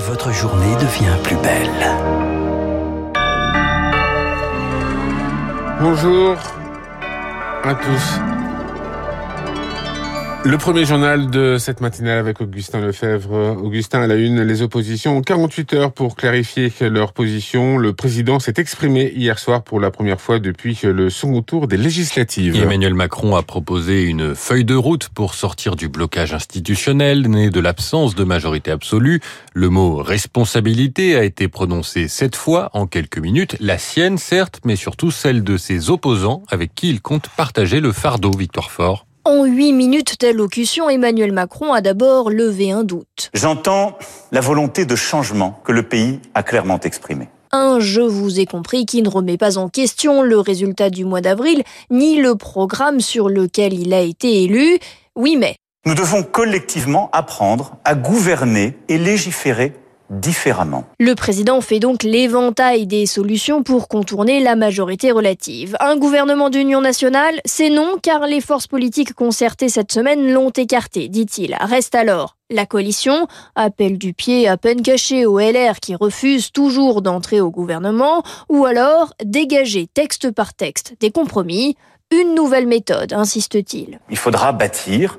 votre journée devient plus belle. Bonjour à tous. Le premier journal de cette matinale avec Augustin Lefebvre. Augustin à la une, les oppositions ont 48 heures pour clarifier leur position. Le président s'est exprimé hier soir pour la première fois depuis le second tour des législatives. Emmanuel Macron a proposé une feuille de route pour sortir du blocage institutionnel né de l'absence de majorité absolue. Le mot responsabilité a été prononcé sept fois en quelques minutes. La sienne, certes, mais surtout celle de ses opposants avec qui il compte partager le fardeau, Victoire Fort. En huit minutes d'allocution, Emmanuel Macron a d'abord levé un doute. J'entends la volonté de changement que le pays a clairement exprimée. Un je vous ai compris qui ne remet pas en question le résultat du mois d'avril, ni le programme sur lequel il a été élu. Oui, mais. Nous devons collectivement apprendre à gouverner et légiférer différemment. Le président fait donc l'éventail des solutions pour contourner la majorité relative. Un gouvernement d'union nationale, c'est non, car les forces politiques concertées cette semaine l'ont écarté, dit-il. Reste alors la coalition, appel du pied à peine caché au LR qui refuse toujours d'entrer au gouvernement, ou alors dégager texte par texte des compromis, une nouvelle méthode, insiste-t-il. Il faudra bâtir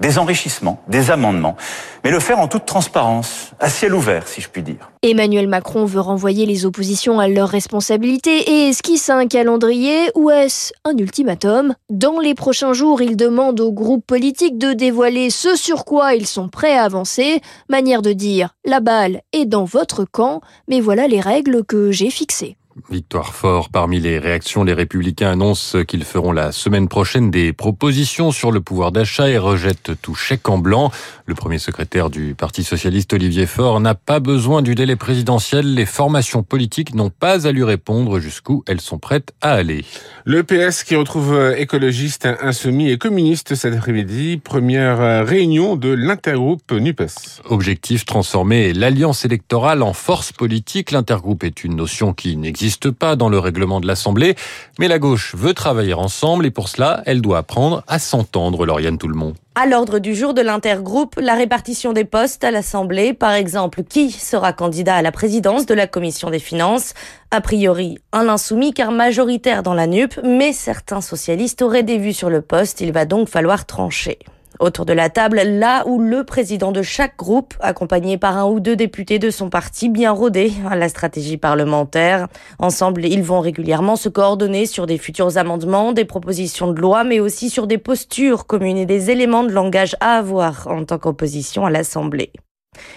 des enrichissements, des amendements, mais le faire en toute transparence, à ciel ouvert, si je puis dire. Emmanuel Macron veut renvoyer les oppositions à leurs responsabilités et esquisse un calendrier ou est-ce un ultimatum? Dans les prochains jours, il demande aux groupes politiques de dévoiler ce sur quoi ils sont prêts à avancer, manière de dire la balle est dans votre camp, mais voilà les règles que j'ai fixées. Victoire fort. Parmi les réactions, les républicains annoncent qu'ils feront la semaine prochaine des propositions sur le pouvoir d'achat et rejettent tout chèque en blanc. Le premier secrétaire du Parti socialiste, Olivier Faure, n'a pas besoin du délai présidentiel. Les formations politiques n'ont pas à lui répondre jusqu'où elles sont prêtes à aller. Le PS qui retrouve écologistes, insoumis et communistes cet après-midi. Première réunion de l'intergroupe NUPES. Objectif, transformer l'alliance électorale en force politique. L'intergroupe est une notion qui n'existe n'existe pas dans le règlement de l'Assemblée, mais la gauche veut travailler ensemble et pour cela, elle doit apprendre à s'entendre, Lauriane Tout-le-Monde. À l'ordre du jour de l'intergroupe, la répartition des postes à l'Assemblée, par exemple, qui sera candidat à la présidence de la Commission des finances? A priori, un insoumis car majoritaire dans la NUP, mais certains socialistes auraient des vues sur le poste, il va donc falloir trancher autour de la table, là où le président de chaque groupe, accompagné par un ou deux députés de son parti bien rodés à la stratégie parlementaire. Ensemble, ils vont régulièrement se coordonner sur des futurs amendements, des propositions de loi, mais aussi sur des postures communes et des éléments de langage à avoir en tant qu'opposition à l'Assemblée.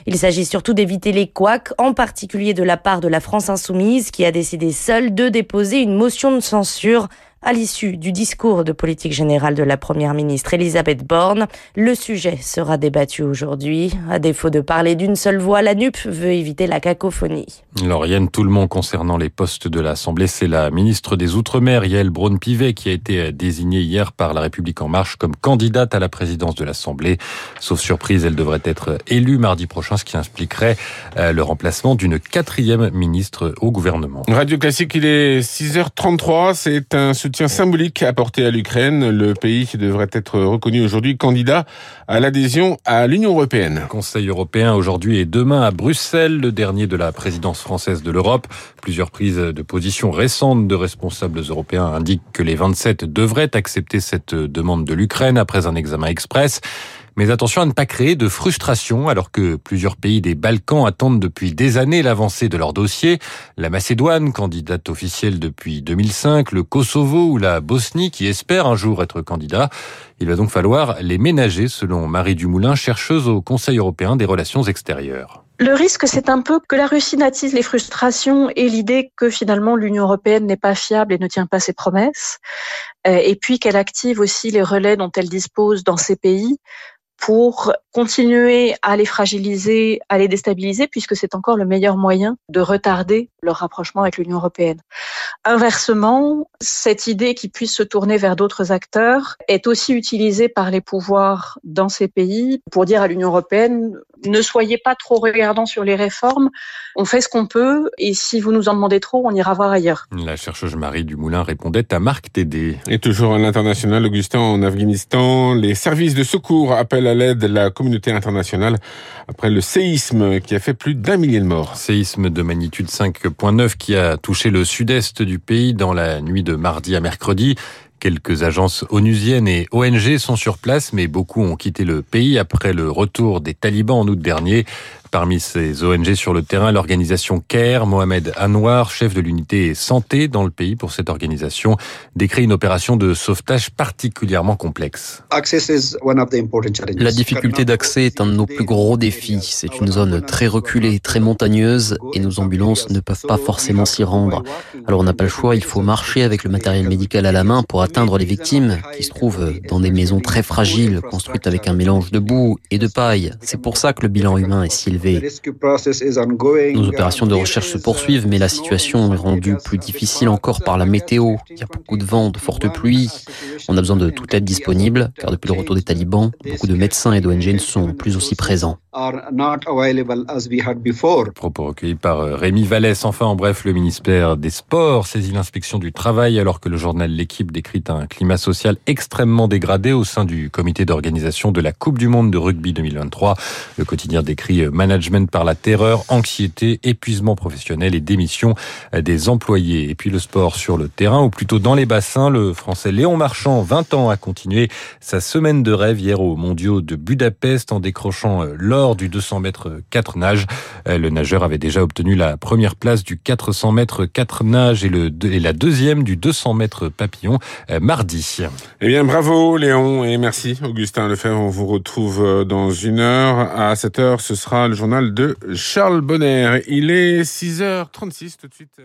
Il s'agit surtout d'éviter les couacs, en particulier de la part de la France insoumise, qui a décidé seule de déposer une motion de censure à l'issue du discours de politique générale de la première ministre Elisabeth Borne. Le sujet sera débattu aujourd'hui. À défaut de parler d'une seule voix, la NUP veut éviter la cacophonie. Lauriane, tout le monde concernant les postes de l'Assemblée, c'est la ministre des Outre-mer, Yael Braun-Pivet, qui a été désignée hier par La République En Marche comme candidate à la présidence de l'Assemblée. Sauf surprise, elle devrait être élue mardi prochain, ce qui impliquerait euh, le remplacement d'une quatrième ministre au gouvernement. Radio Classique, il est 6h33. C'est un soutien symbolique apporté à l'Ukraine. Le pays devrait être reconnu aujourd'hui candidat à l'adhésion à l'Union européenne. Conseil européen aujourd'hui et demain à Bruxelles, le dernier de la présidence française de l'Europe. Plusieurs prises de position récentes de responsables européens indiquent que les 27 devraient accepter cette demande de l'Ukraine après un examen express. Mais attention à ne pas créer de frustration alors que plusieurs pays des Balkans attendent depuis des années l'avancée de leur dossier. La Macédoine, candidate officielle depuis 2005, le Kosovo ou la Bosnie qui espère un jour être candidat. Il va donc falloir les ménager selon Marie Dumoulin, chercheuse au Conseil européen des relations extérieures. Le risque, c'est un peu que la Russie n'attise les frustrations et l'idée que finalement l'Union européenne n'est pas fiable et ne tient pas ses promesses, euh, et puis qu'elle active aussi les relais dont elle dispose dans ces pays pour continuer à les fragiliser, à les déstabiliser, puisque c'est encore le meilleur moyen de retarder leur rapprochement avec l'Union européenne. Inversement, cette idée qui puisse se tourner vers d'autres acteurs est aussi utilisée par les pouvoirs dans ces pays pour dire à l'Union européenne ne soyez pas trop regardants sur les réformes, on fait ce qu'on peut et si vous nous en demandez trop, on ira voir ailleurs. La chercheuse Marie Dumoulin répondait à Marc Tédé. Et toujours à l'international, Augustin, en Afghanistan, les services de secours appellent appelle à l'aide la communauté internationale après le séisme qui a fait plus d'un millier de morts. Séisme de magnitude 5.9 qui a touché le sud-est du pays dans la nuit de mardi à mercredi. Quelques agences onusiennes et ONG sont sur place, mais beaucoup ont quitté le pays après le retour des talibans en août dernier. Parmi ces ONG sur le terrain, l'organisation CARE, Mohamed Anwar, chef de l'unité santé dans le pays pour cette organisation, décrit une opération de sauvetage particulièrement complexe. La difficulté d'accès est un de nos plus gros défis. C'est une zone très reculée, très montagneuse et nos ambulances ne peuvent pas forcément s'y rendre. Alors on n'a pas le choix, il faut marcher avec le matériel médical à la main pour atteindre les victimes qui se trouvent dans des maisons très fragiles, construites avec un mélange de boue et de paille. C'est pour ça que le bilan humain est si élevé. Nos opérations de recherche se poursuivent, mais la situation est rendue plus difficile encore par la météo. Il y a beaucoup de vent, de fortes pluies. On a besoin de toute aide disponible, car depuis le retour des talibans, beaucoup de médecins et d'ONG ne sont plus aussi présents. Propos recueillis par euh, Rémi Vallès. Enfin, en bref, le ministère des Sports saisit l'inspection du travail alors que le journal L'équipe décrit un climat social extrêmement dégradé au sein du comité d'organisation de la Coupe du Monde de rugby 2023. Le quotidien décrit euh, management par la terreur, anxiété, épuisement professionnel et démission euh, des employés. Et puis le sport sur le terrain, ou plutôt dans les bassins, le français Léon Marchand, 20 ans, a continué sa semaine de rêve hier aux mondiaux de Budapest en décrochant l'or du 200 mètres 4 nages. Euh, le nageur avait déjà obtenu la première place du 400 mètres 4 nages et, le, et la deuxième du 200 mètres papillon euh, mardi. Eh bien, bravo Léon et merci Augustin Lefebvre. On vous retrouve euh, dans une heure. À 7 heures, ce sera le journal de Charles Bonner. Il est 6h36 tout de suite.